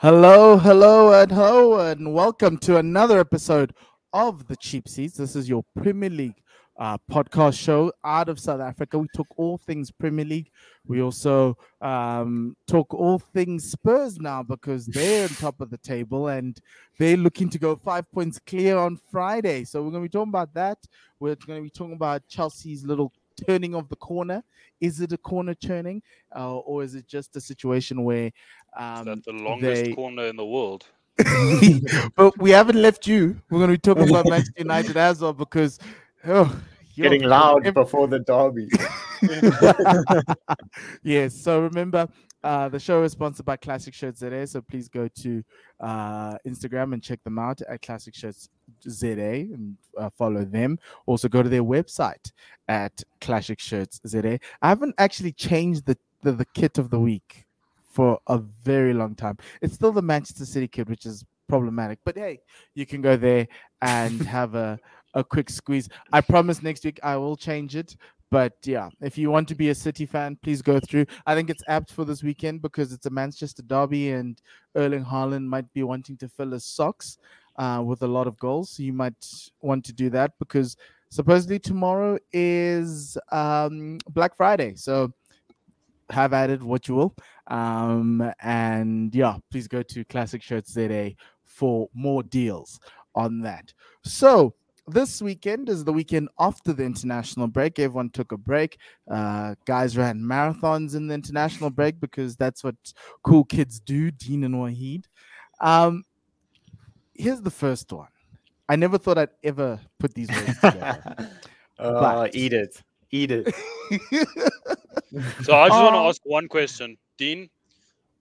Hello, hello, and hello, and welcome to another episode of the Cheap Seats. This is your Premier League uh, podcast show out of South Africa. We talk all things Premier League. We also um, talk all things Spurs now because they're on top of the table and they're looking to go five points clear on Friday. So we're going to be talking about that. We're going to be talking about Chelsea's little turning of the corner. Is it a corner turning, uh, or is it just a situation where um, Is that the longest they- corner in the world? but we haven't left you. We're going to be talking about Manchester United as well because oh, Getting loud ev- before the derby. yes. So remember, uh, the show is sponsored by Classic Shirts ZA. So please go to uh, Instagram and check them out at Classic Shirts ZA and uh, follow them. Also, go to their website at Classic Shirts ZA. I haven't actually changed the, the, the kit of the week for a very long time. It's still the Manchester City kid, which is problematic. But hey, you can go there and have a, a quick squeeze. I promise next week I will change it. But yeah, if you want to be a City fan, please go through. I think it's apt for this weekend because it's a Manchester derby and Erling Haaland might be wanting to fill his socks uh, with a lot of goals. So you might want to do that because supposedly tomorrow is um, Black Friday. So have at it what you will. Um, and yeah, please go to Classic Shirts ZA for more deals on that. So this weekend is the weekend after the international break. Everyone took a break. Uh, guys ran marathons in the international break because that's what cool kids do, Dean and Wahid. Um, here's the first one. I never thought I'd ever put these words together. But- eat it. Eat it. So I just want to Oh. ask one question. Dean,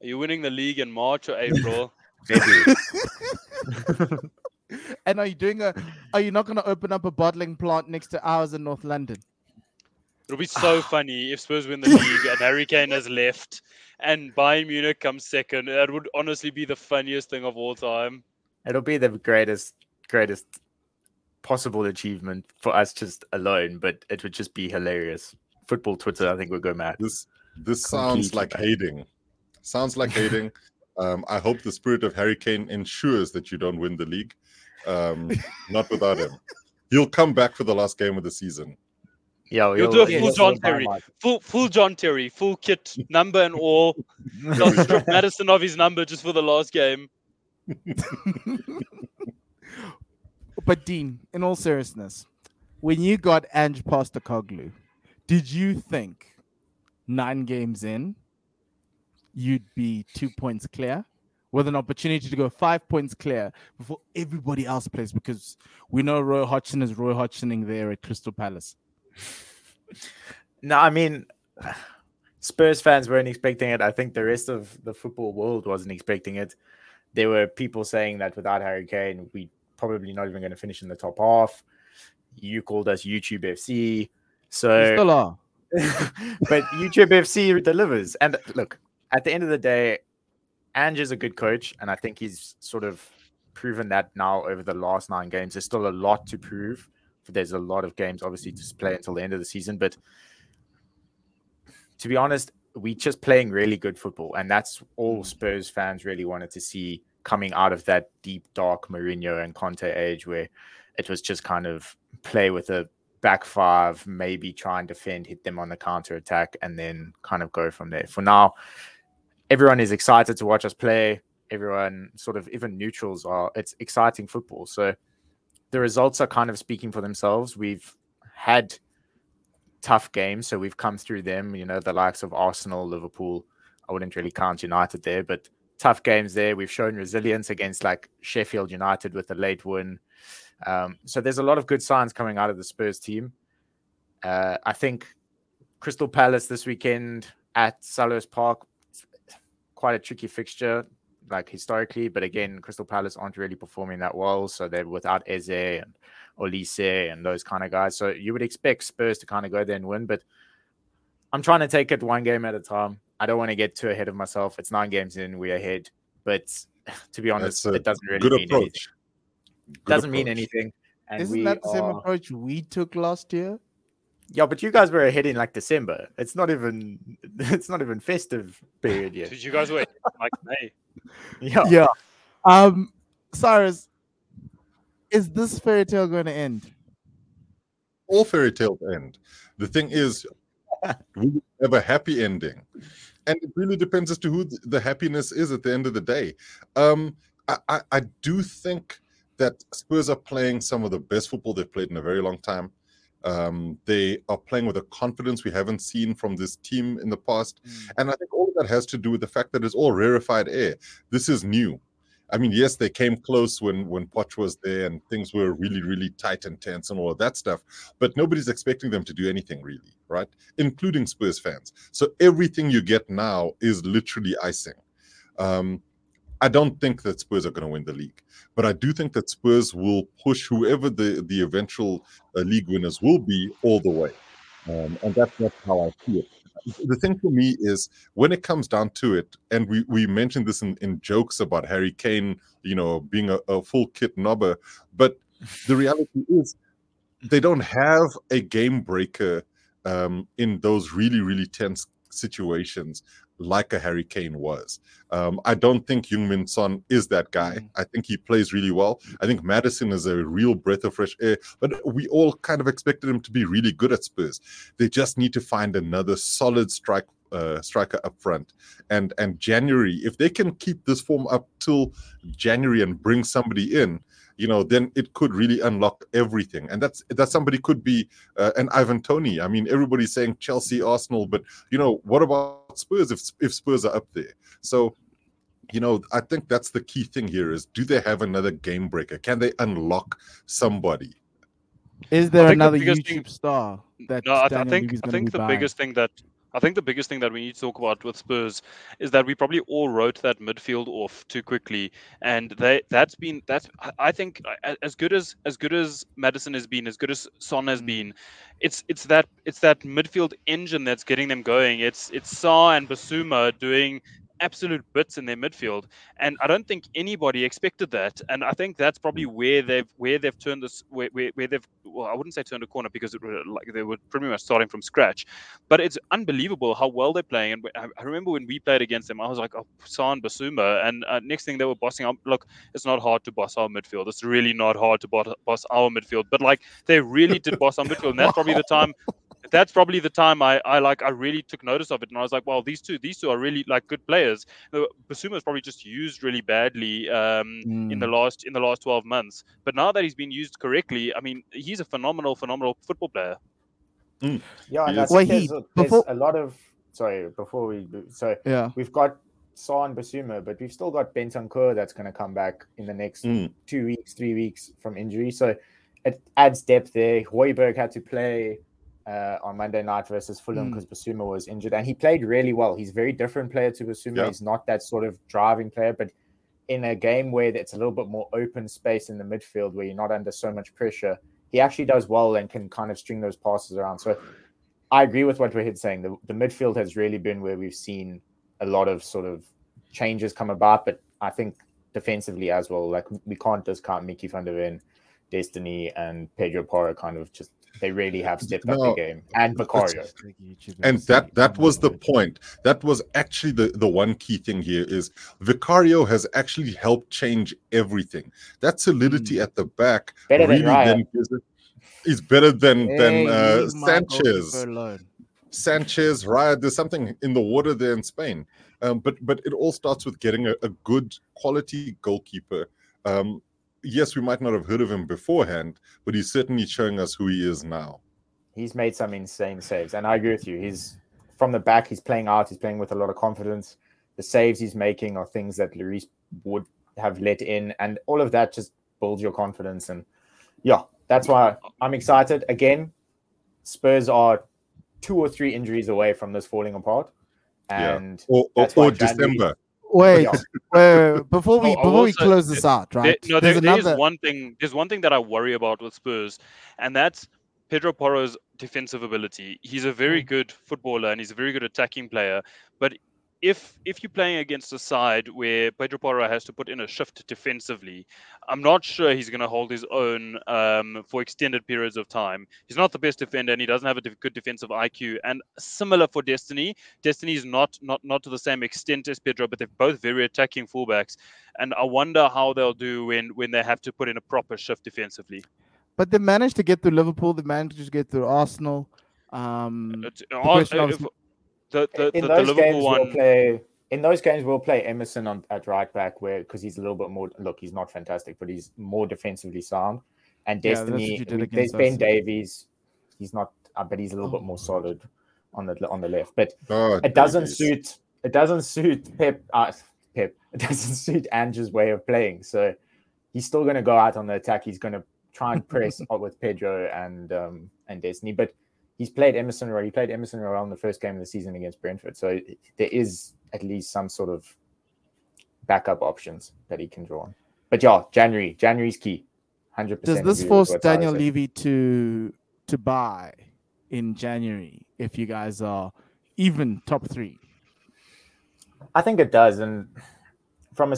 are you winning the league in March or April? Maybe. and are you doing a? Are you not going to open up a bottling plant next to ours in North London? It'll be so funny if Spurs win the league and Harry Kane has left and Bayern Munich comes second. That would honestly be the funniest thing of all time. It'll be the greatest, greatest possible achievement for us just alone, but it would just be hilarious. Football Twitter, I think, would go mad. This this sounds Completely. like hating. Sounds like hating. Um, I hope the spirit of Harry Kane ensures that you don't win the league. Um, not without him. He'll come back for the last game of the season. Yeah, You'll do a full John Terry. Full full John Terry, full kit, number and all. They'll strip Maddison of his number just for the last game. But Dean, in all seriousness, when you got Ange Postecoglou, did you think nine games in you'd be two points clear with an opportunity to go five points clear before everybody else plays? Because we know Roy Hodgson is Roy Hodgsoning there at Crystal Palace. No, I mean, Spurs fans weren't expecting it. I think the rest of the football world wasn't expecting it. There were people saying that without Harry Kane, we probably not even going to finish in the top half. You called us YouTube FC. We So, still are. but YouTube FC delivers. And look, at the end of the day, Ange is a good coach, and I think he's sort of proven that now over the last nine games. There's still a lot to prove. There's a lot of games, obviously, to play until the end of the season. But to be honest, we're just playing really good football, and that's all mm-hmm. Spurs fans really wanted to see coming out of that deep, dark Mourinho and Conte age, where it was just kind of play with a back five, maybe try and defend, hit them on the counter attack, and then kind of go from there. For now, everyone is excited to watch us play. Everyone, sort of, even neutrals are. It's exciting football. So the results are kind of speaking for themselves. We've had tough games, so we've come through them. You know, the likes of Arsenal, Liverpool. I wouldn't really count United there, but tough games there. We've shown resilience against like Sheffield United with a late win. Um, so there's a lot of good signs coming out of the Spurs team. Uh, I think Crystal Palace this weekend at Selhurst Park, quite a tricky fixture, like historically. But again, Crystal Palace aren't really performing that well, so they're without Eze and Olise and those kind of guys. So you would expect Spurs to kind of go there and win. But I'm trying to take it one game at a time. I don't want to get too ahead of myself. It's nine games in, we're ahead. But to be honest, it doesn't really Good mean anything. Approach. Good doesn't mean anything. And Isn't that the same are- approach we took last year? Yeah, but you guys were ahead in like December. It's not even it's not even festive period yet. Did you guys wait? Like May. Yeah. Yeah. Um, Cyrus, is this fairy tale going to end? all fairy tales end. The thing is, we have a happy ending, and it really depends as to who the happiness is at the end of the day. Um, I, I, I do think that Spurs are playing some of the best football they've played in a very long time. Um, they are playing with a confidence we haven't seen from this team in the past, and I think all of that has to do with the fact that it's all rarefied air. This is new. I mean, yes, they came close when when Poch was there, and things were really, really tight and tense and all of that stuff. But nobody's expecting them to do anything really, right? Including Spurs fans. So everything you get now is literally icing. Um, I don't think that Spurs are going to win the league, but I do think that Spurs will push whoever the the eventual uh, league winners will be all the way, um, and that's not how I see it. The thing for me is when it comes down to it, and we, we mentioned this in, in jokes about Harry Kane, you know, being a, a full kit knobber, but the reality is they don't have a game breaker um, in those really, really tense situations like a Harry Kane was. Um, I don't think Heung-min Son is that guy. I think he plays really well. I think Maddison is a real breath of fresh air, but we all kind of expected him to be really good at Spurs. They just need to find another solid strike uh, striker up front. And and January, if they can keep this form up till January and bring somebody in, you know, then it could really unlock everything. And that's that somebody could be uh, an Ivan Toney. I mean, everybody's saying Chelsea, Arsenal, but you know, what about Spurs if if Spurs are up there? So you know, I think that's the key thing here is do they have another game breaker? Can they unlock somebody? Is there I think the another YouTube thing- star that No, I, I think I think the buying? biggest thing that I think the biggest thing that we need to talk about with Spurs is that we probably all wrote that midfield off too quickly, and they that's been that's I- think as good as as good as Maddison has been, as good as Son has Mm. been, it's it's that it's that midfield engine that's getting them going. It's it's Sarr and Bissouma doing absolute bits in their midfield and i don't think anybody expected that and i think that's probably where they've where they've turned this where, where, where they've well i wouldn't say turned a corner because it were like they were pretty much starting from scratch but it's unbelievable how well they're playing and I, I remember when we played against them i was like oh san Bissouma and uh, next thing they were bossing up look it's not hard to boss our midfield it's really not hard to boss, boss our midfield but like they really did boss our midfield and that's probably the time that's probably the time I, I like I really took notice of it and I was like, well, these two these two are really like good players. Bissouma is probably just used really badly um, in the Mm. last in the last twelve months. But now that he's been used correctly, I mean, he's a phenomenal, phenomenal football player. Yeah, and Yes. I Well, there's, he- a, there's before- a lot of sorry before we so Yeah. we've got Sarr and Bissouma, but we've still got Bentancur that's going to come back in the next Mm. two weeks, three weeks from injury. So it adds depth there. Højbjerg had to play uh, on Monday night versus Fulham Mm. because Bissouma was injured, and he played really well. He's a very different player to Bissouma. Yeah. He's not that sort of driving player, but in a game where it's a little bit more open space in the midfield, where you're not under so much pressure, he actually does well and can kind of string those passes around. So I agree with what Wahid's saying. The, the midfield has really been where we've seen a lot of sort of changes come about, but I think defensively as well, like we can't discount Micky van de Ven, Destiny, and Pedro Porro kind of just they really have stepped up No, their game. And Vicario. and that that was the point. That was actually the the one key thing here is vicario has actually helped change everything. That solidity at the back Better really Raya. then gives it is better than Hey, than uh, sanchez. Sanchez raya there's something in the water there in spain. Um, but but it all starts with getting a, a good quality goalkeeper. Um, yes we might not have heard of him beforehand but he's certainly showing us who he is now He's made some insane saves, and I agree with you. He's from the back. He's playing out. He's playing with a lot of confidence. The saves he's making are things that Lloris would have let in, and all of that just builds your confidence. And yeah, that's why I'm excited. Again, Spurs are two or three injuries away from this falling apart, Yeah. and or, or, or January- december Wait, Yeah. wait, wait, before we Oh, I before we close this out, There- right? no, there, There's there is another. one thing. There's one thing that I worry about with Spurs, and that's Pedro Porro's defensive ability. He's a very Mm. good footballer and he's a very good attacking player, but if if you're playing against a side where Pedro Porro has to put in a shift defensively, I'm not sure he's going to hold his own um, for extended periods of time. He's not the best defender, and he doesn't have a good defensive IQ. And similar for Destiny, Destiny is not not not to the same extent as Pedro, but they're both very attacking fullbacks. And I wonder how they'll do when when they have to put in a proper shift defensively. But they managed to get through Liverpool. They managed to get through Arsenal. Um, It's- the question uh, the, the, in the, the those Liverpool games, one. we'll play. In those games, we'll play Emerson on at right back, where because he's a little bit more. Look, he's not fantastic, but he's more defensively sound. And Yeah, that's what Destiny, you did we- against there's Ben us. Davies. He's not, uh, but he's a little Oh, bit more solid on the on the left. But Oh, it doesn't Davies. suit. It doesn't suit Pep. Uh, Pep. It doesn't suit Andrew's way of playing. So he's still going to go out on the attack. He's going to try and press out with Pedro and um, and Destiny. But he's played Emerson already. He played Emerson around the first game of the season against Brentford. So there is at least some sort of backup options that he can draw on. But yeah, January. January's key. Hundred Does percent. this force Daniel Levy to to buy in January if you guys are even top three? I think it does, and from a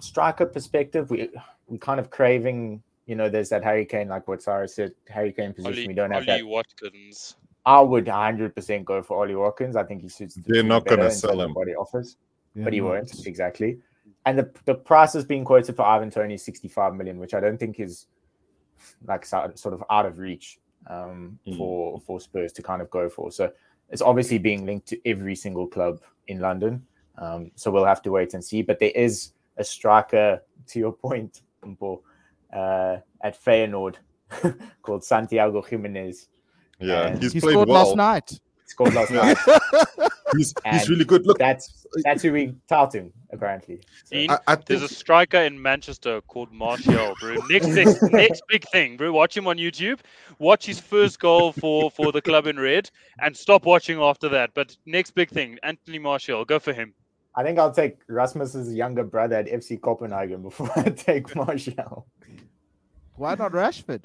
striker perspective, we we kind of craving. You know, there's that Harry Kane, like what Sarah said, Harry Kane position. Ollie, we don't have Ollie that. Watkins. I would 100% go for Ollie Watkins. I think he suits. The They're not gonna sell him. What he offers, Yeah, but he no. won't exactly. And the the price is being quoted for Ivan Toney 65 million, which I don't think is like sort of out of reach um, Mm. for for Spurs to kind of go for. So it's obviously being linked to every single club in London. Um, so we'll have to wait and see. But there is a striker, to your point, Mpo, uh, at Feyenoord called Santiago Giménez. Yeah, And he's He played scored well. last night. He Scored last night. He's, he's really good. Look, That's that's who we touting apparently. So, Dean, I, I There's a striker in Manchester called Martial, bro. Next big, next big thing, bro. Watch him on YouTube. Watch his first goal for for the club in red, and stop watching after that. But next big thing, Anthony Martial, go for him. I think I'll take Rasmus's younger brother at FC Copenhagen before I take Martial. Why not Rashford?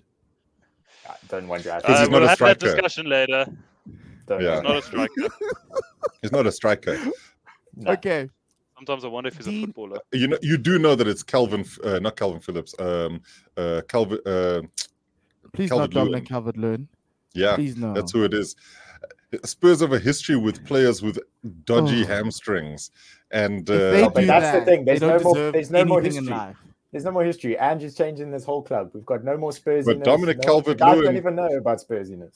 I don't want that. Because Uh, he's not we'll a have that discussion later. Don't Yeah. He's not a striker. he's not a striker. No. Okay. Sometimes I wonder if he's a footballer. You know, you do know that it's Calvin, uh, not Kalvin Phillips. Um, uh, Calvin. Uh, Please not Calvert-Lewin. Dominic Calvert Lewin. yeah, Please no. that's who it is. Spurs have a history with players with dodgy Oh. hamstrings, and If uh, they but do that's the that, thing, they there's don't no more- there's no more anything in history. Life. There's no more history. Andrew's changing this whole club. We've got no more Spurs. But Dominic Calvert-Lewin- Guys don't even know about Spursiness.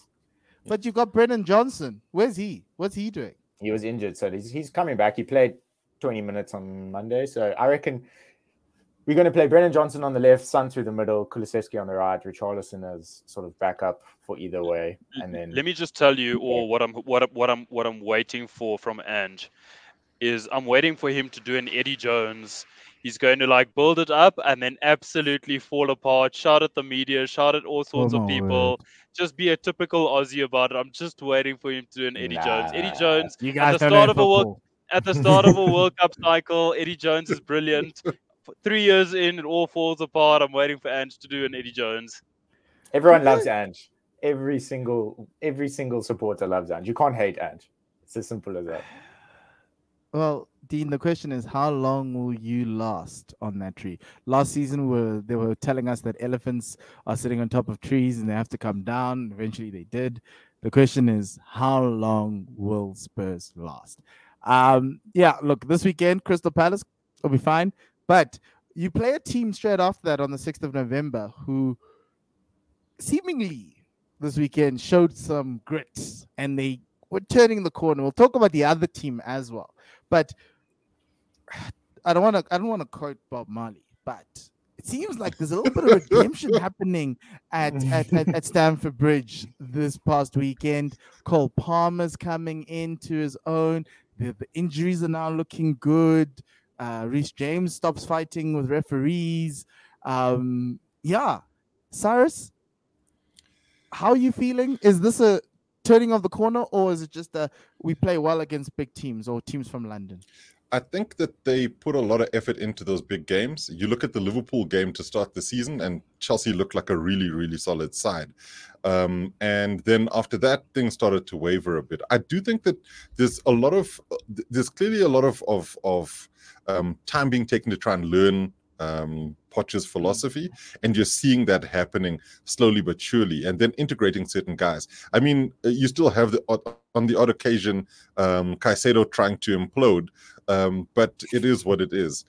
But you've got Brennan Johnson. Where's he? What's he doing? He was injured, so he's, he's coming back. He played 20 minutes on Monday, so I reckon we're going to play Brennan Johnson on the left, Son through the middle, Kulusevski on the right, Richarlison as sort of backup for either way, and then Let me just tell you, or what I'm what I'm- what I'm what I'm waiting for from Ange is I'm waiting for him to do an Eddie Jones. He's going to like build it up and then absolutely fall apart, shout at the media, shout at all sorts Oh of my people, just be a typical Aussie about it. I'm just waiting for him to do an Eddie Jones. Eddie Jones You at the start of a World at the start of a World Cup cycle, Eddie Jones is brilliant. Three years in, it all falls apart. I'm waiting for Ange to do an Eddie Jones. everyone loves Ange. Every single every single supporter loves Ange. You can't hate Ange. It's as simple as that. Well, Dean, the question is, how long will you last on that tree? Last season, were they were telling us that elephants are sitting on top of trees and they have to come down. Eventually, they did. The question is, how long will Spurs last? Um, yeah, look, this weekend, Crystal Palace will be fine, but you play a team straight after that on the sixth of November who seemingly this weekend showed some grit and they were turning the corner. We'll talk about the other team as well. But I don't want to. I don't want to quote Bob Marley, but it seems like there's a little bit of redemption happening at, at, at, at Stamford Bridge this past weekend. Cole Palmer's coming into his own. The, the injuries are now looking good. Uh, Reece James stops fighting with referees. Um, yeah, Cyrus, how are you feeling? Is this a turning of the corner, or is it just that we play well against big teams or teams from London? I think that they put a lot of effort into those big games. You look at the Liverpool game to start the season, and Chelsea looked like a really, really solid side. Um, and then after that, things started to waver a bit. I do think that there's a lot of, there's clearly a lot of of of um, time being taken to try and learn um, Poch's philosophy, and you're seeing that happening slowly but surely, and then integrating certain guys. I mean, uh, you still have the on the odd occasion um, Caicedo trying to implode, um, but it is what it is.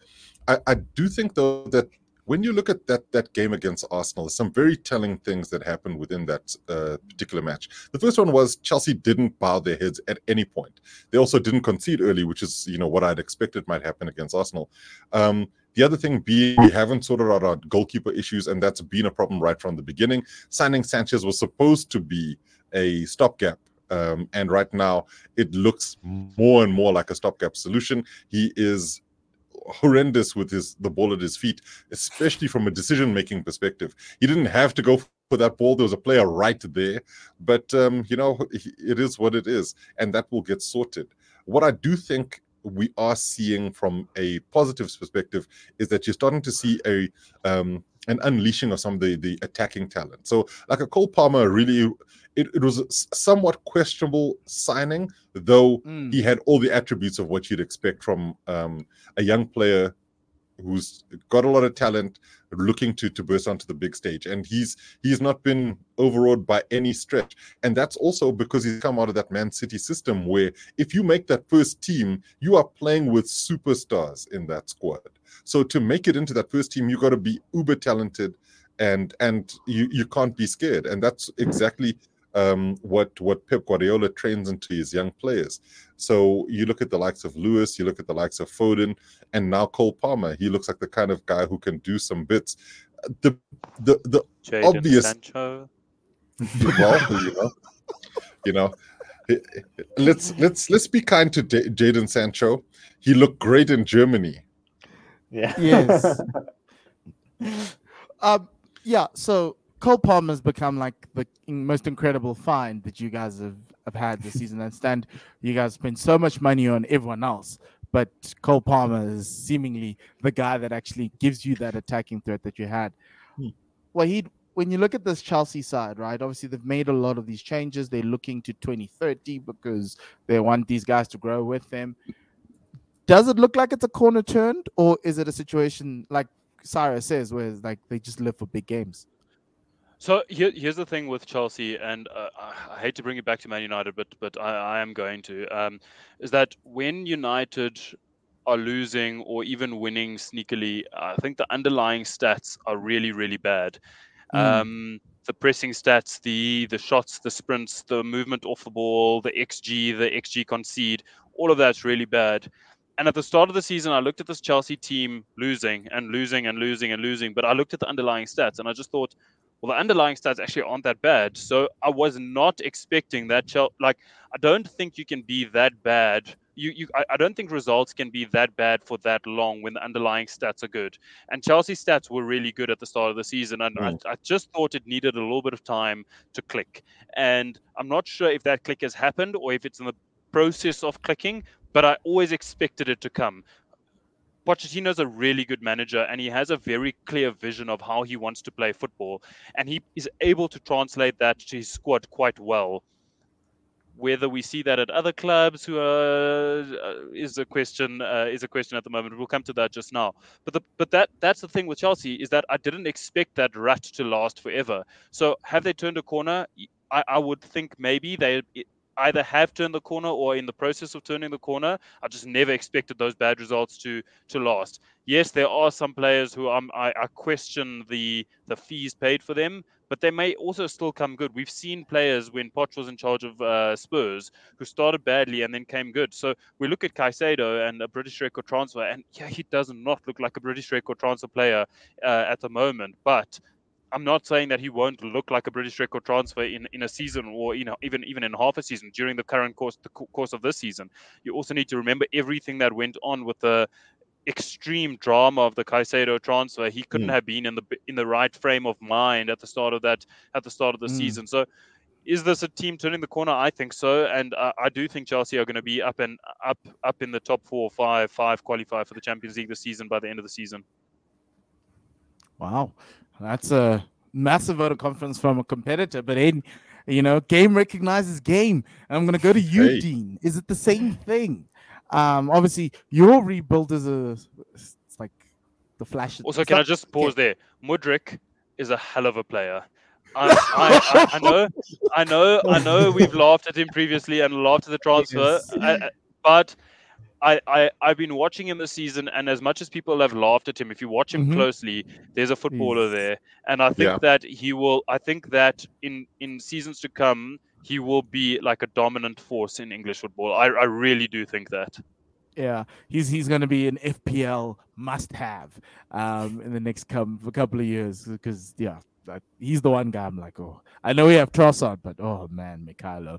I, I do think though that when you look at that that game against Arsenal, there's some very telling things that happened within that uh, particular match. The first one was Chelsea didn't bow their heads at any point. They also didn't concede early, which is you know what I'd expected might happen against Arsenal. Um, the other thing being we haven't sorted out our goalkeeper issues, and that's been a problem right from the beginning. Signing Sanchez was supposed to be a stopgap um, and right now, it looks more and more like a stopgap solution. He is horrendous with his the ball at his feet, especially from a decision making perspective. He didn't have to go for that ball. There was a player right there, but um, you know it is what it is, and that will get sorted. What I do think we are seeing from a positive perspective is that you're starting to see a um, an unleashing of some of the, the attacking talent. So, like a Cole Palmer, really, it, it was a somewhat questionable signing, though mm. he had all the attributes of what you'd expect from um, a young player who's got a lot of talent, looking to to burst onto the big stage. And he's he's not been overawed by any stretch. And that's also because he's come out of that Man City system where if you make that first team, you are playing with superstars in that squad. So to make it into that first team, you got to be uber talented and and you you can't be scared. And that's exactly um, what what Pep Guardiola trains into his young players. So you look at the likes of Lewis, you look at the likes of Foden, and now Cole Palmer. He looks like the kind of guy who can do some bits. The the the Jadon obvious. Sancho. well, you know, you know, let's let's let's be kind to J- Jadon Sancho. He looked great in Germany. Yeah. Yes. um. Yeah. So Cole Palmer's become like the most incredible find that you guys have, have had this season. I understand you guys spend so much money on everyone else, but Cole Palmer is seemingly the guy that actually gives you that attacking threat that you had. Hmm. Well, he when you look at this Chelsea side, right? Obviously, they've made a lot of these changes. They're looking to 2030 because they want these guys to grow with them. Does it look like it's a corner turned, or is it a situation like Cyrus says, where like they just live for big games? So here, here's the thing with Chelsea, and uh, I hate to bring it back to Man United, but but I, I am going to. Um, is that when United are losing or even winning sneakily, I think the underlying stats are really really bad. Mm. Um, the pressing stats, the the shots, the sprints, the movement off the ball, the xG, the xG concede, all of that's really bad. And at the start of the season, I looked at this Chelsea team losing and losing and losing and losing, but I looked at the underlying stats and I just thought, well, the underlying stats actually aren't that bad. So I was not expecting that. Chel- like, I don't think you can be that bad. You, you, I, I don't think results can be that bad for that long when the underlying stats are good. And Chelsea stats were really good at the start of the season, and mm. I, I just thought it needed a little bit of time to click. And I'm not sure if that click has happened or if it's in the process of clicking, but I always expected it to come. Pochettino's a really good manager and he has a very clear vision of how he wants to play football. And he is able to translate that to his squad quite well. Whether we see that at other clubs who are, uh, is a question uh, is a question at the moment. We'll come to that just now. But the, but that that's the thing with Chelsea is that I didn't expect that rut to last forever. So have they turned a corner? I, I would think maybe they either have turned the corner or in the process of turning the corner. I just never expected those bad results to to last. Yes, there are some players who I, I question the the fees paid for them, but they may also still come good. We've seen players when Poch was in charge of uh, Spurs who started badly and then came good. So we look at Caicedo and a British record transfer, and yeah, he does not look like a British record transfer player uh, at the moment, but I'm not saying that he won't look like a British record transfer in, in a season or you know even even in half a season during the current course the course of this season. You also need to remember everything that went on with the extreme drama of the Caicedo transfer. He couldn't mm. have been in the in the right frame of mind at the start of that at the start of the mm. season. So is this a team turning the corner? I think so, and uh, I do think Chelsea are going to be up and up up in the top four or five, five qualify for the Champions League this season by the end of the season. Wow, that's a massive vote of confidence from a competitor. But Aiden, you know, game recognizes game. And I'm going to go to you, hey. Dean. Is it the same thing? Um, obviously, your rebuild is a it's like the flash. Also, can I just pause there? Mudryk is a hell of a player. I, I, I, know, I know, I know. We've laughed at him previously and laughed at the transfer, yes. but I, I, I've been watching him this season, and as much as people have laughed at him, if you watch him mm-hmm. closely, there's a footballer there, and I think yeah. that he will. I think that in in seasons to come, he will be like a dominant force in English football. I, I really do think that. Yeah, he's he's going to be an FPL must-have um, in the next come, a couple of years because yeah, he's the one guy I'm like, oh, I know we have Trossard, but oh man, Mykhailo.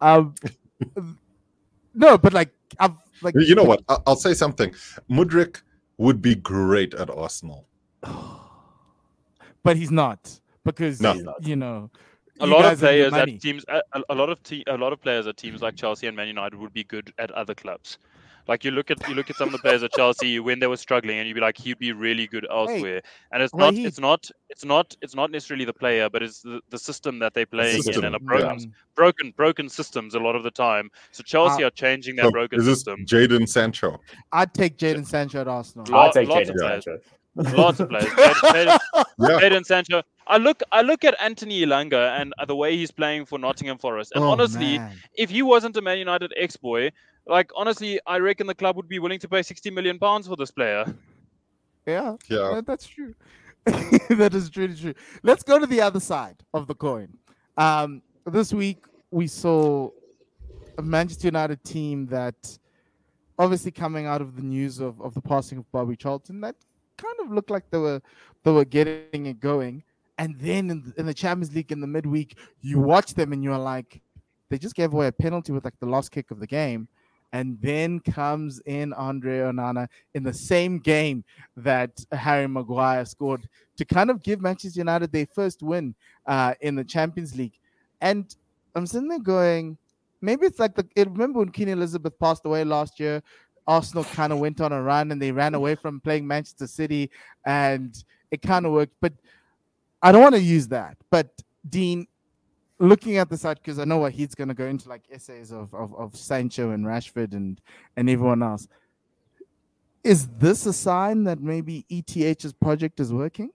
Um, no, but like, I've like, you know what? I'll say something. Mudryk would be great at Arsenal, but he's not because no. you know. A lot of players at teams, a, a lot of te- a lot of players at teams like Chelsea and Man United would be good at other clubs. Like you look at you look at some of the players at Chelsea when they were struggling, and you'd be like, he'd be really good elsewhere. Hey, and it's not, he... it's not, it's not, it's not necessarily the player, but it's the, the system that they're playing in, and a broken, yeah. broken, broken systems a lot of the time. So Chelsea uh, are changing that so broken is this system. Jadon Sancho. I'd take Jadon Sancho at Arsenal. I'd take Jadon Sancho. Lots of players. Jadon yeah. Sancho. I look I look at Anthony Elanga and the way he's playing for Nottingham Forest. And oh, honestly, man. if he wasn't a Man United ex boy, like honestly, I reckon the club would be willing to pay 60 million pounds for this player. Yeah, yeah, that's true. that is truly true. Let's go to the other side of the coin. Um, this week we saw a Manchester United team that obviously coming out of the news of, of the passing of Bobby Charlton that kind of looked like they were they were getting it going. And then in, in the Champions League in the midweek, you watch them and you're like, they just gave away a penalty with like the last kick of the game and then comes in Andre Onana in the same game that Harry Maguire scored to kind of give Manchester United their first win uh, in the Champions League. And I'm sitting there going, maybe it's like the. Remember when Queen Elizabeth passed away last year? Arsenal kind of went on a run and they ran away from playing Manchester City, and it kind of worked. But I don't want to use that. But Dean, looking at the side because I know what he's going to go into like essays of, of of Sancho and Rashford and and everyone else. Is this a sign that maybe ETH's project is working?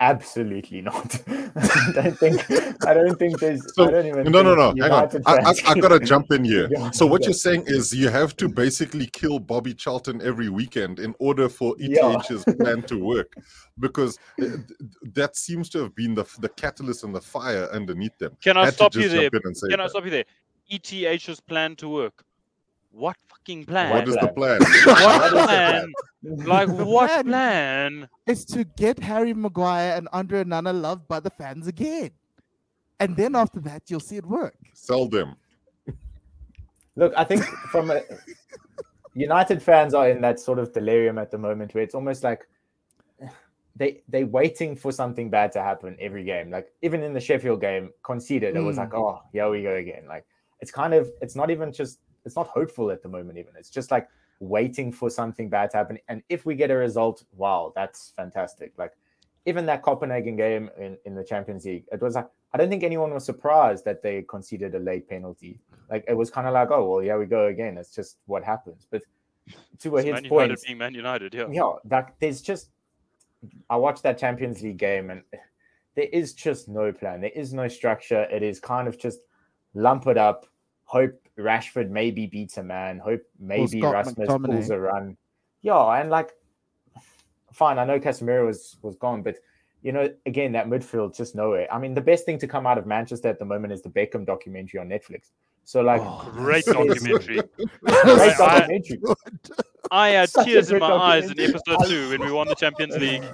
Absolutely not. I don't think. I don't think there's. So, I don't even. No, no, no. Hang on. I, I, I gotta jump in here. So what you're saying is you have to basically kill Bobby Charlton every weekend in order for ETH's yeah. plan to work, because uh, that seems to have been the the catalyst and the fire underneath them. Can I stop you there? Can that. I stop you there? ETH's plan to work what fucking plan? What is the plan? what plan? like what plan? plan? Is to get Harry Maguire and Andre Onana loved by the fans again, and then after that you'll see it work. Sell them. Look, I think from a United fans are in that sort of delirium at the moment where it's almost like they they waiting for something bad to happen every game. Like even in the Sheffield game, conceded, mm. it was hmm. like, oh, here we go again. Like it's kind of it's not even just it's not hopeful at the moment even. It's just like waiting for something bad to happen. And if we get a result wow that's fantastic. Like even that copenhagen game in, in the champions league it was like i don't think anyone was surprised that they conceded a late penalty. Like it was kind of like oh well yeah we go again. It's just what happens. But to a his point being man united yeah. yeah that there's just i watched that champions league game and there is just no plan. There is no structure. It is kind of just lump it up hope Rashford maybe beats a man. Hope maybe Rasmus McTominay. pulls a run. Yeah, and like, fine. I know Casemiro was was gone, but you know, again, that midfield just nowhere. I mean, the best thing to come out of Manchester at the moment is the Beckham documentary on Netflix. So, like, oh, great documentary. great documentary. I, I had tears in my eyes in episode two when we won the Champions League.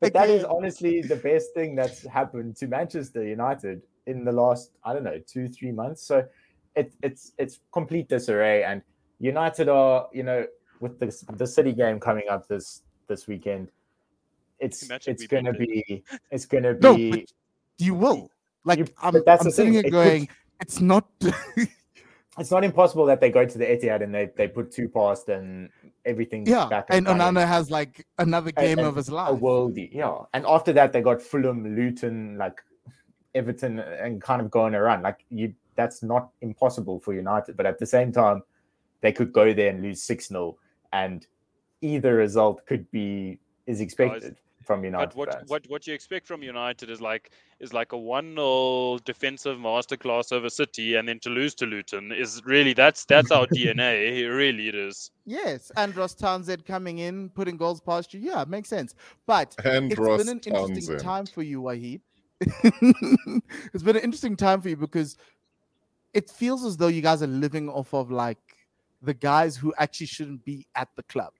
but that is honestly the best thing that's happened to Manchester United in the last, I don't know, two, three months. So it, it's it's complete disarray. And United are, you know, with the the City game coming up this this weekend, it's it's going to be it's going to be. No, you will. Like You- I'm, but that's I'm the sitting thing, here it going, it's not. It's not impossible that they go to the Etihad and they, they put two past and everything. yeah, back and running. Onana has like another game and of his life. a life. worldie. Yeah. And after that, they got Fulham, Luton, like Everton, and kind of going around. Like you, that's not impossible for United. But at the same time, they could go there and lose 6 0, and either result could be is expected from United. But what fans. what what you expect from United is like is like a one 0 defensive masterclass over City, and then to lose to Luton is really that's that's our DNA. Really it is. Yes, Andros Townsend coming in, putting goals past you. Yeah, makes sense. But And it's Ross been an interesting Townsend. time for you, Wahid. it's been an interesting time for you because it feels as though you guys are living off of like the guys who actually shouldn't be at the club.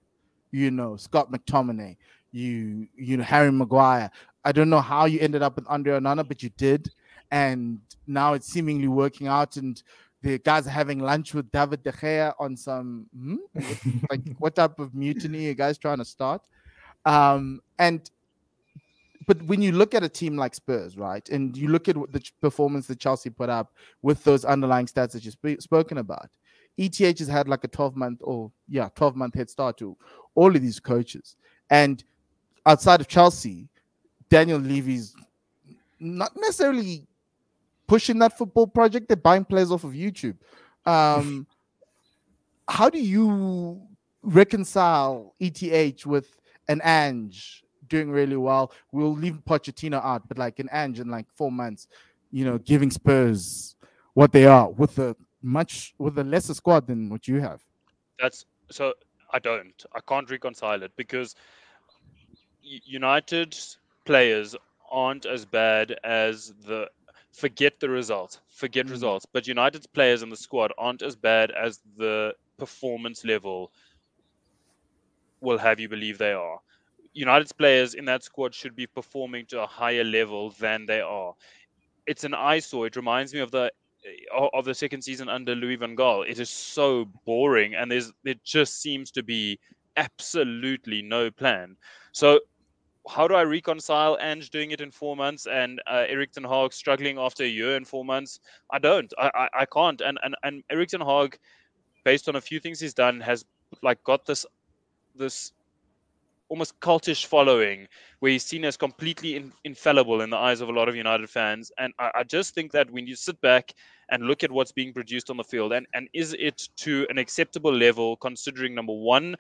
You know, Scott McTominay, you you know Harry Maguire. I don't know how you ended up with Andre Onana, but you did, and now it's seemingly working out. And the guys are having lunch with David De Gea on some hmm? like what type of mutiny are you guys trying to start? Um, and but when you look at a team like Spurs, right, and you look at the performance that Chelsea put up with those underlying stats that you've sp- spoken about, ETH has had like a 12 month or yeah, 12 month head start to all of these coaches. And outside of Chelsea, Daniel Levy's not necessarily pushing that football project. They're buying players off of YouTube. Um, how do you reconcile ETH with an Ange doing really well? We'll leave Pochettino out, but like an Ange in like four months, you know, giving Spurs what they are with a much with a lesser squad than what you have. That's so I don't. I can't reconcile it because United players aren't as bad as the forget the results, forget Mm. results. But United's players in the squad aren't as bad as the performance level will have you believe they are. United's players in that squad should be performing to a higher level than they are. It's an eyesore. It reminds me of the of the second season under Louis van Gaal. It is so boring, and there's it just seems to be absolutely no plan. So, how do I reconcile Ange doing it in four months and uh, Erik Ten Hag struggling after a year and four months? I don't. I, I, I can't. And and and Erik Ten Hag, based on a few things he's done, has like got this this almost cultish following where he's seen as completely in, infallible in the eyes of a lot of United fans. And I, I just think that when you sit back and look at what's being produced on the field, and, and is it to an acceptable level considering number one,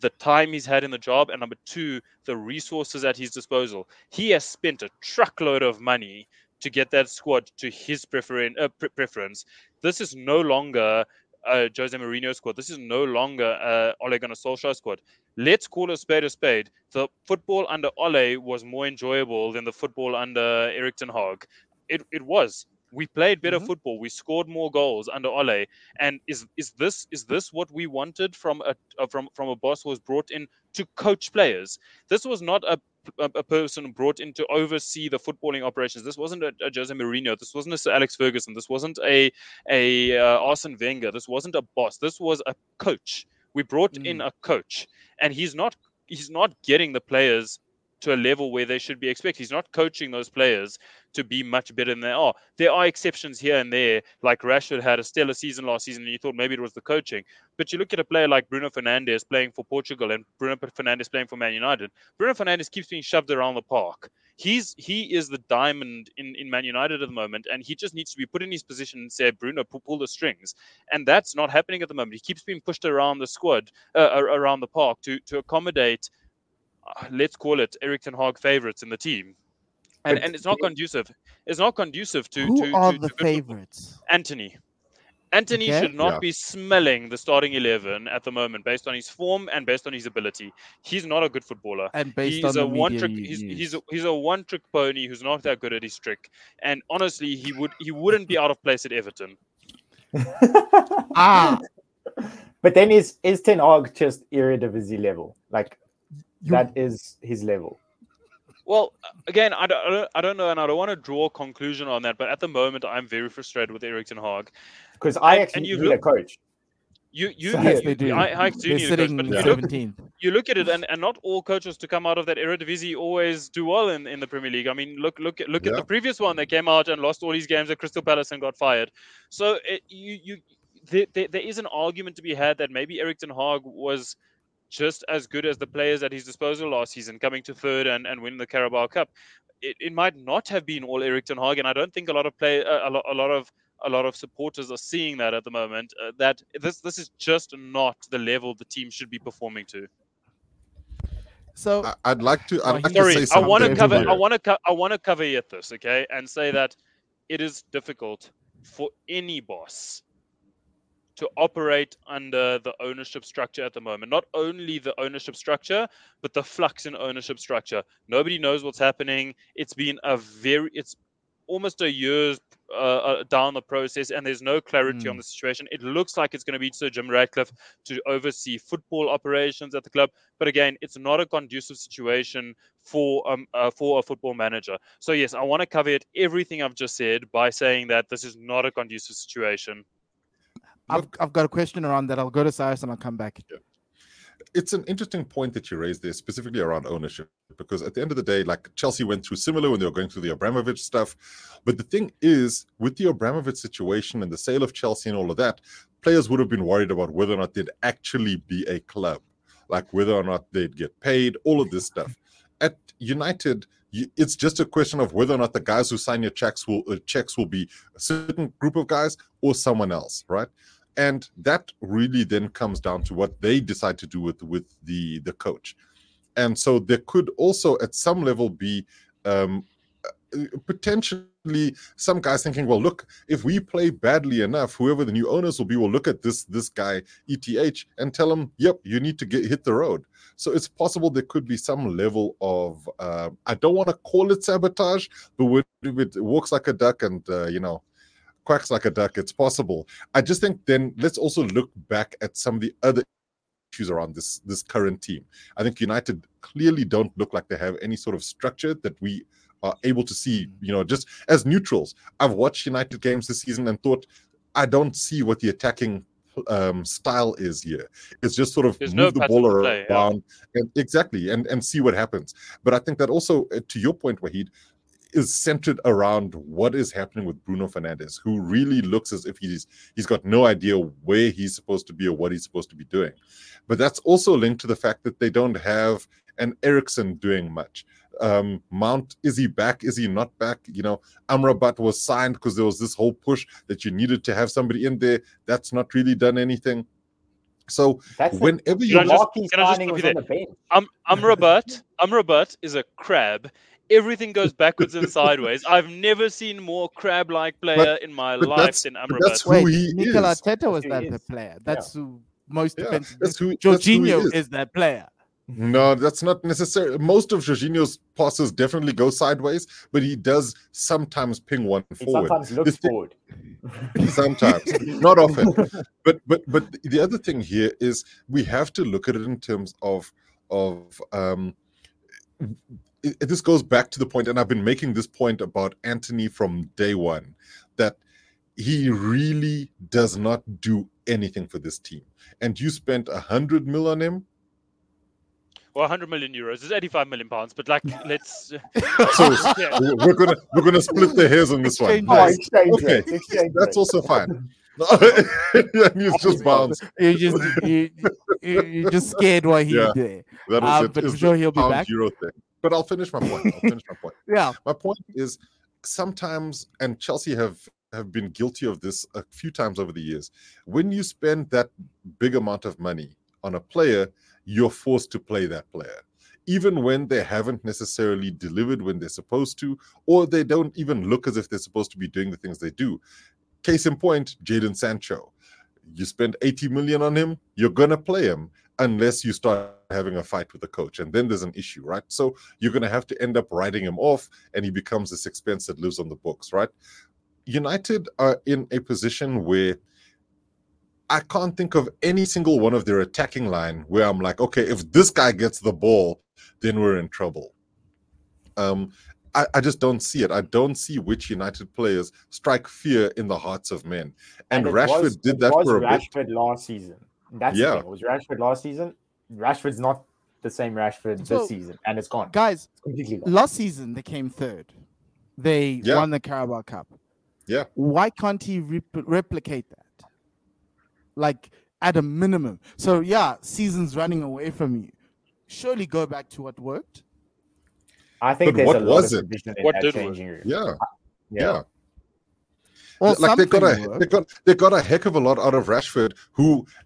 the time he's had in the job, and number two, the resources at his disposal. He has spent a truckload of money to get that squad to his preferen- uh, pre- preference. This is no longer a Jose Mourinho squad. This is no longer a Ole Gunnar Solskjaer squad. Let's call a spade a spade. The football under Ole was more enjoyable than the football under Erik ten Hag. It, it was. We played better Mhm. football. We scored more goals under Ole. And is is this is this what we wanted from a uh, from from a boss who was brought in to coach players? This was not a a, a person brought in to oversee the footballing operations. This wasn't a, a Jose Mourinho. This wasn't a Sir Alex Ferguson. This wasn't a a uh, Arsene Wenger. This wasn't a boss. This was a coach. We brought in a coach, and he's not he's not getting the players to a level where they should be expected. He's not coaching those players to be much better than they are. There are exceptions here and there, like Rashford had a stellar season last season, and you thought maybe it was the coaching. But you look at a player like Bruno Fernandes playing for Portugal and Bruno Fernandes playing for Man United. Bruno Fernandes keeps being shoved around the park. He's he is the diamond in, in Man United at the moment, and he just needs to be put in his position and say, Bruno, pull, pull the strings. And that's not happening at the moment. He keeps being pushed around the squad, uh, around the park to to accommodate uh, let's call it Erik Ten Hag favorites in the team. And, and it's not conducive. It's not conducive to Who to, are to, the to favorites? Antony. Antony Okay. should not Yeah. be smelling the starting eleven at the moment, based on his form and based on his ability. He's not a good footballer. And based he's on a the one media trick. He's, he's a, he's a one trick pony who's not that good at his trick. And honestly, he would he wouldn't be out of place at Everton. ah, but then is is Ten Hag just Eredivisie level? Like you- that is his level. Well, again, I don't, I don't, I don't know, and I don't want to draw a conclusion on that. But at the moment, I'm very frustrated with Erik Ten Hag. Because I actually and you need a look- coach. You, you, So- you, Yes, they do. I, I do They're need a coach, sitting but you look, seventeenth. you look at it, and, and not all coaches to come out of that Eredivisie always do well in, in the Premier League. I mean, look look at look Yeah. at the previous one that came out and lost all his games at Crystal Palace and got fired. So it, you you there, there, there is an argument to be had that maybe Erik Ten Hag was just as good as the players at his disposal last season, coming to third and, and winning the Carabao Cup. It, it might not have been all Erik Ten Hag, and I don't think a lot of play uh, a, lot, a lot of a lot of supporters are seeing that at the moment. Uh, that this this is just not the level the team should be performing to. So I, I'd like to. I'd Oh, like to Sorry, say I want to to cover. I want to. Co- I want to cover yet this, okay, and say that it is difficult for any boss to operate under the ownership structure at the moment. Not only the ownership structure, but the flux in ownership structure. Nobody knows what's happening. It's been a very. It's almost a year's uh, uh, down the process, and there's no clarity on Mm. the situation. It looks like it's going to be Sir Jim Ratcliffe to oversee football operations at the club, but again, it's not a conducive situation for um uh, for a football manager. So yes, I want to caveat everything I've just said by saying that this is not a conducive situation. I've, I've got a question around that. I'll go to Cyrus and I'll come back. Yeah. it's an interesting point that you raised there, specifically around ownership, because at the end of the day, like Chelsea went through similar when they were going through the Abramovich stuff. But the thing is, with the Abramovich situation and the sale of Chelsea and all of that, players would have been worried about whether or not they'd actually be a club, like whether or not they'd get paid, all of this stuff. At United, it's just a question of whether or not the guys who sign your checks will uh, checks will be a certain group of guys or someone else, right? And that really then comes down to what they decide to do with with the the coach. And so there could also at some level be um uh, potentially some guys thinking well look if we play badly enough whoever the new owners will be will look at this this guy eth and tell him yep you need to get hit the road. So it's possible there could be some level of uh, i don't want to call it sabotage but it walks like a duck and uh, you know quacks like a duck it's possible I just think then let's also look back at some of the other issues around this this current team. I think United clearly don't look like they have any sort of structure that we are able to see, you know, just as neutrals. I've watched United games this season and thought I don't see what the attacking um, style is here. It's just sort of There's move no the ball play, yeah. around and exactly and and see what happens. But I think that also uh, to your point, Wahid, is centered around what is happening with Bruno Fernandes, who really looks as if he's he's got no idea where he's supposed to be or what he's supposed to be doing. But that's also linked to the fact that they don't have an Eriksen doing much. Um, Mount is he back? Is he not back? You know, Amrabat was signed because there was this whole push that you needed to have somebody in there. That's not really done anything. So That's whenever the you Can I just- can I just on the bench. Um, Amrabat, Amrabat is a crab. Everything goes backwards and sideways. I've never seen more crab-like player in my life that's- than but that's who Wait, he Mikel is. Arteta was that the player. That's who most Yeah, defensive. that's who- that's who he Jorginho is. is that player. No, that's not necessary. Most of Jorginho's passes definitely go sideways, but he does sometimes ping one He forward. sometimes looks The thi- forward. sometimes not often but but but the other thing here is we have to look at it in terms of of um it, it- this goes back to the point and i've been making this point about Antony from day one that he really does not do anything for this team and you spent a hundred mil on him Well, 100 million euros is 85 million pounds, but like, let's. so Yeah. we're we're gonna we're gonna split the hairs on this one Exchange Oh, Nice. exchange Okay. Exchange that's also fine and he's just bounced You just you, you, you just scared what he Yeah. did. That is Uh, it, but is I'm sure he'll be pound back. euro thing. But I'll finish my point. I'll finish my point. Yeah. My point is sometimes, and Chelsea have have been guilty of this a few times over the years. When you spend that big amount of money on a player, you're forced to play that player. Even when they haven't necessarily delivered when they're supposed to, or they don't even look as if they're supposed to be doing the things they do. Case in point, Jadon Sancho. You spend 80 million on him, you're gonna play him unless you start having a fight with the coach. And then there's an issue, right? So you're gonna have to end up writing him off and he becomes this expense that lives on the books, right? United are in a position where I can't think of any single one of their attacking line where I'm like, okay, if this guy gets the ball, then we're in trouble. Um, I, I just don't see it. I don't see which United players strike fear in the hearts of men. And, it Rashford was- did that for a bit. Rashford last season. That's Yeah. the thing. It was Rashford last season. Rashford's not the same Rashford So- this season, and it's gone. Guys, It's completely gone. last season they came third. They Yeah. won the Carabao Cup. Yeah. Why can't he rep- replicate that? Like at a minimum. So yeah, seasons running away from you. Surely go back to what worked. I think But there's what a lot was of it? in What that did work? changing room. Yeah, Yeah. yeah. Well, like they got a worked. they got they got a heck of a lot out of Rashford, who, uh,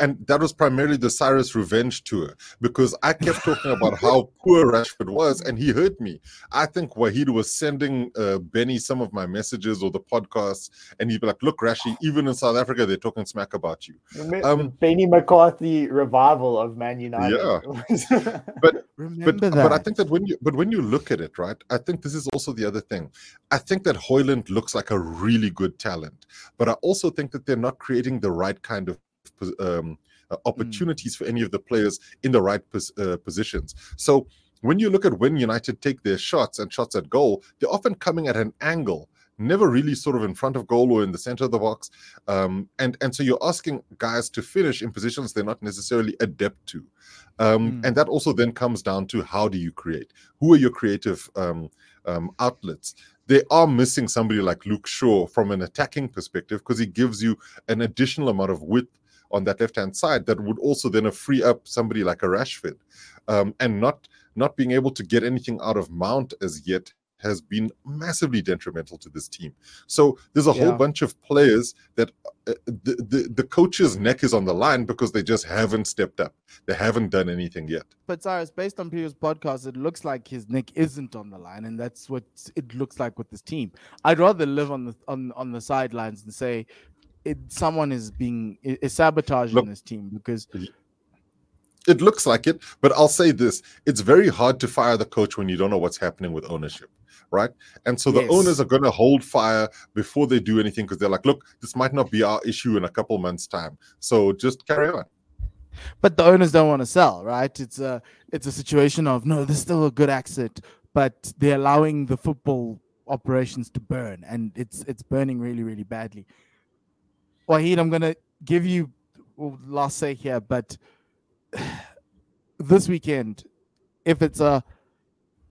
and that was primarily the Cyrus revenge tour because I kept talking about how poor Rashford was, and he hurt me. I think Wahid was sending uh, Benny some of my messages or the podcasts, and he'd be like, "Look, Rashi, even in South Africa, they're talking smack about you." The, Mi- Um, the Benny McCarthy revival of Man United. Remember but that. but I think that when you but when you look at it, right, I think this is also the other thing. I think that Højlund looks like a really good talent, but I also think that they're not creating the right kind of pos- um, uh, opportunities for any of the players in the right pos- uh, positions. So when you look at when United take their shots and shots at goal, they're often coming at an angle. Never really sort of in front of goal or in the center of the box, um, and and so you're asking guys to finish in positions they're not necessarily adept to. Um, Mm. And that also then comes down to how do you create? Who are your creative um, um, outlets? They are missing somebody like Luke Shaw from an attacking perspective because he gives you an additional amount of width on that left hand side that would also then free up somebody like a Rashford. Um, and not not being able to get anything out of Mount as yet has been massively detrimental to this team. So there's a whole bunch of players that uh, the, the the coach's neck is on the line because they just haven't stepped up. They haven't done anything yet. but Cyrus, based on previous podcasts, it looks like his neck isn't on the line, and that's what it looks like with this team. I'd rather live on the on on the sidelines and say it, someone is being is sabotaging Look- this team because It looks like it, but I'll say this: it's very hard to fire the coach when you don't know what's happening with ownership, right? And so the Yes. owners are going to hold fire before they do anything because they're like, "Look, this might not be our issue in a couple months' time, so just carry on." but the owners don't want to sell, right? It's a it's a situation of no, there's still a good exit, but they're allowing the football operations to burn, and it's it's burning really really badly. Wahid, I'm gonna give you last say here, but this weekend, if it's a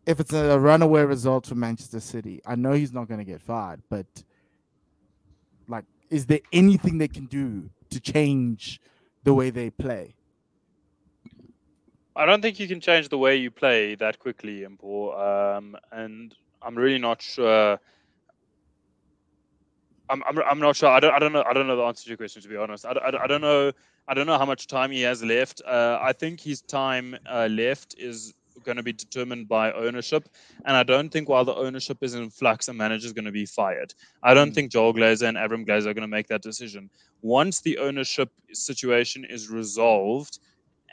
if it's a runaway result for Manchester City, I know he's not going to get fired, but like, is there anything they can do to change the way they play? I don't think you can change the way you play that quickly, Impor. Um, and I'm really not sure. I'm, I'm, I'm not sure. I don't, I don't know. I don't know the answer to your question, to be honest. I, I, I don't know. I don't know how much time he has left. Uh, I think his time uh, left is going to be determined by ownership, and I don't think while the ownership is in flux, a manager is going to be fired. I don't Mm. think Joel Glazer and Avram Glazer are going to make that decision. Once the ownership situation is resolved,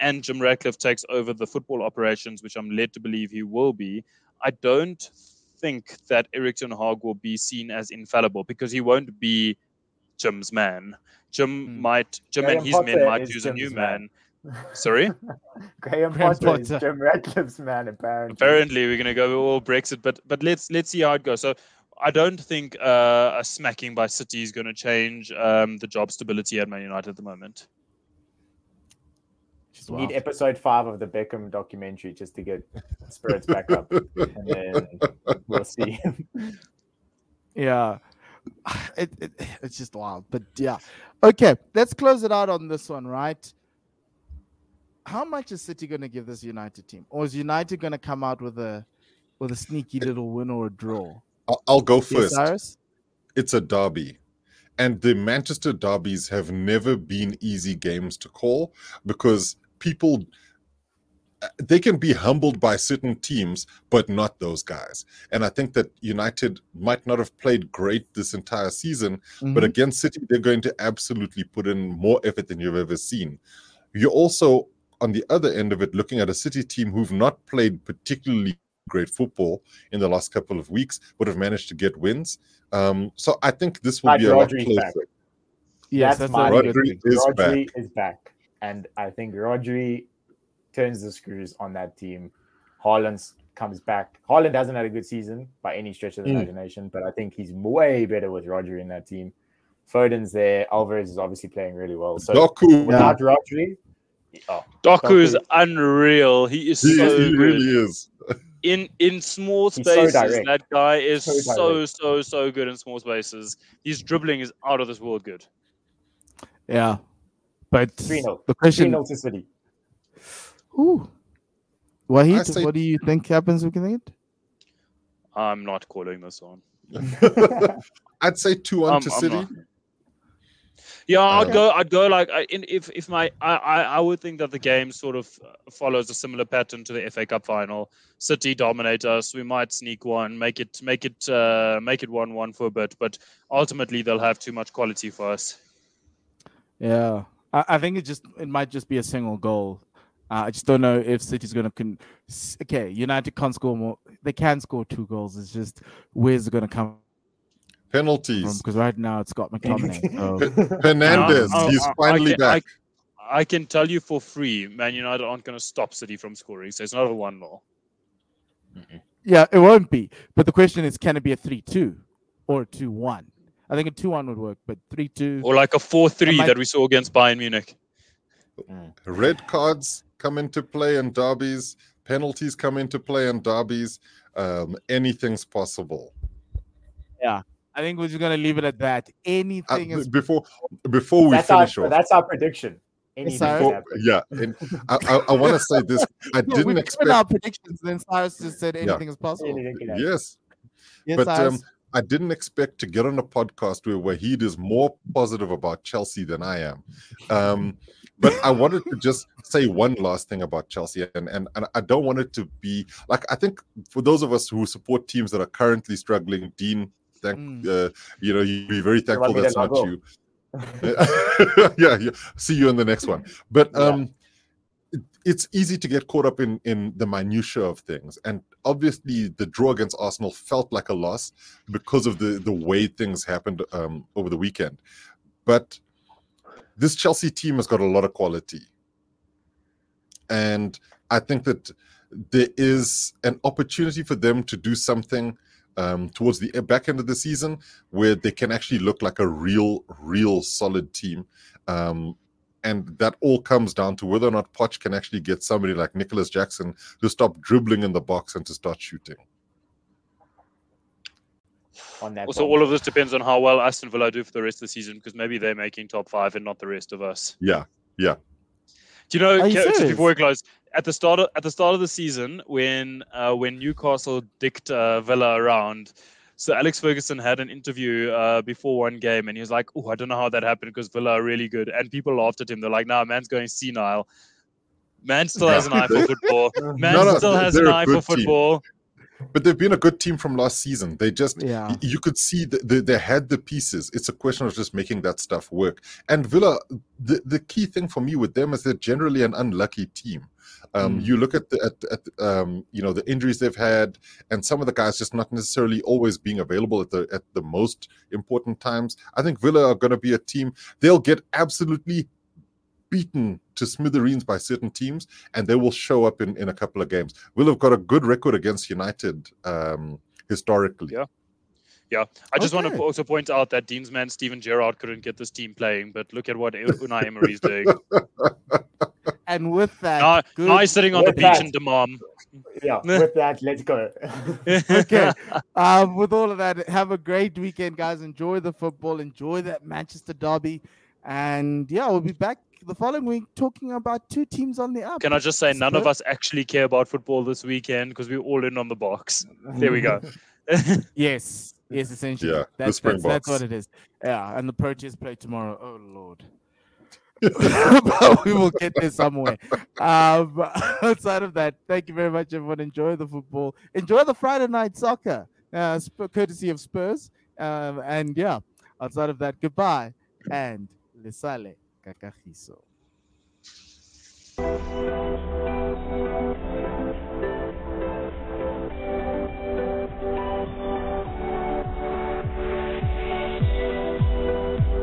and Jim Ratcliffe takes over the football operations, which I'm led to believe he will be, I don't think that Erik Ten Hag will be seen as infallible because he won't be Jim's man. Jim Hmm. might, Jim Graham and his men might is use a new man. man. Sorry, Graham, Graham Potter, is Jim Ratcliffe's man, apparently. apparently we're gonna go all Brexit, but but let's let's see how it goes. So. I don't think uh, a smacking by City is going to change um, the job stability at Man United at the moment. Just You need episode five of the Beckham documentary just to get spirits back up, and then we'll see. Yeah. It, it, it's just wild. But yeah. Okay, let's close it out on this one, right? How much is City going to give this United team? Or is United going to come out with a with a sneaky little win or a draw? I'll, I'll go Yes, first. Cyrus? it's a derby. And the Manchester derbies have never been easy games to call because people they can be humbled by certain teams, but not those guys. And I think that United might not have played great this entire season, but Mhm. against City, they're going to absolutely put in more effort than you've ever seen. You're also on the other end of it looking at a City team who've not played particularly great football in the last couple of weeks, but have managed to get wins. Um, so I think this will But be a lot Rodri's closer. back. yes, That's that's, my- a Rodri is Rodri back. is back, and I think Rodri turns the screws on that team. Haaland comes back. Haaland hasn't had a good season by any stretch of the Mm. imagination, but I think he's way better with Rodri in that team. Foden's there. Alvarez is obviously playing really well. So Doku, without Rodri, Oh, Doku is unreal. He is He, so he good. really is. in in small He's so spaces. that guy is So so so so good in small spaces. His dribbling is out of this world good. Yeah, but 3 0. the 3 question. 0 to City. Ooh. Wahid, I say- what do you think happens with it? I'm not calling this on. I'd say two on Um, to I'm City. not. Yeah, I'd Uh, go. I'd go like I, in, if if my I, I I would think that the game sort of uh, follows a similar pattern to the FA Cup final. City dominate us. We might sneak one, make it make it uh, make it one one for a bit, but ultimately they'll have too much quality for us. Yeah, I, I think it just it might just be a single goal. Uh, I just don't know if City's going to. Con- okay, United can't score more. They can score two goals. It's just where's it going to come from? Penalties. Because right now it's Scott McTominay. So Hernandez, I- I- he's I- I finally can- back. I can tell you for free, Man United aren't going to stop City from scoring, so it's not a one 0 yeah, it won't be. But the question is, can it be a three-two or a two-one? I think a two-one would work, but three-two. or like a four three that we saw against Bayern Munich. Red cards come into play in derbies. Penalties come into play in derbies. Um, anything's possible. Yeah, I think we're just going to leave it at that. Uh, Anything is before before we that's, our, finish off, that's our prediction. Anything before- yeah, and I, I, I want to say this. I Yeah, didn't expect. our predictions. Then Cyrus just said Yeah. anything is possible. Anything. Yes, Yes, but Cyrus. um, I didn't expect to get on a podcast where Wahid is more positive about Chelsea than I am. Um, but I wanted to just say one last thing about Chelsea, and, and and I don't want it to be like I think for those of us who support teams that are currently struggling, Dean, thank Mm. uh, you know you'd be very thankful that's not log you. yeah, yeah. See you in the next one. But Yeah. um, it- it's easy to get caught up in in the minutia of things, and obviously the draw against Arsenal felt like a loss because of the the way things happened um, over the weekend. But this Chelsea team has got a lot of quality, and I think that there is an opportunity for them to do something um, towards the back end of the season where they can actually look like a real, real solid team. Um, and that all comes down to whether or not Poch can actually get somebody like Nicolas Jackson to stop dribbling in the box and to start shooting. On that Also, bomb. all of this depends on how well Aston Villa do for the rest of the season, because maybe they're making top five and not the rest of us. Yeah, yeah. Do you know? Are you Ke- just before we close, at the start of, at the start of the season, when uh, when Newcastle dicked uh, Villa around, so Alex Ferguson had an interview uh, before one game, and he was like, "Oh, I don't know how that happened because Villa are really good," and people laughed at him. They're like, "Nah, man's going senile. Man still has an eye for football. Man No, no, still has an eye for good team. football." but they've been a good team from last season. They just, yeah. you could see that they, they had the pieces. It's a question of just making that stuff work. And Villa, the, the key thing for me with them is they're generally an unlucky team. Um, Mm. You look at the at, at um, you know the injuries they've had, and some of the guys just not necessarily always being available at the at the most important times. I think Villa are going to be a team. They'll get absolutely beaten to smithereens by certain teams, and they will show up in, in a couple of games. Will have got a good record against United um, historically. Yeah. Yeah, I just want to also point out that Dean's man Steven Gerrard couldn't get this team playing, but look at what Unai Emery is doing. And with that, now, good- now sitting on the With beach that- in Dammam. yeah, with that, let's go. okay. um, with all of that, have a great weekend, guys. Enjoy the football. Enjoy that Manchester derby. And yeah, we'll be back the following week talking about two teams on the up. Can I just say, none of us actually care about football this weekend because we're all in on the box. There we go. Yes. Yes, essentially. Yeah, that's, that's, that's, what it is. Yeah, and the Proteas play tomorrow. Oh Lord. but we will get there somewhere. Um, outside of that, thank you very much, everyone. Enjoy the football. Enjoy the Friday night soccer, uh, sp- courtesy of Spurs. Um, and yeah, outside of that, goodbye and lesale kakajiso.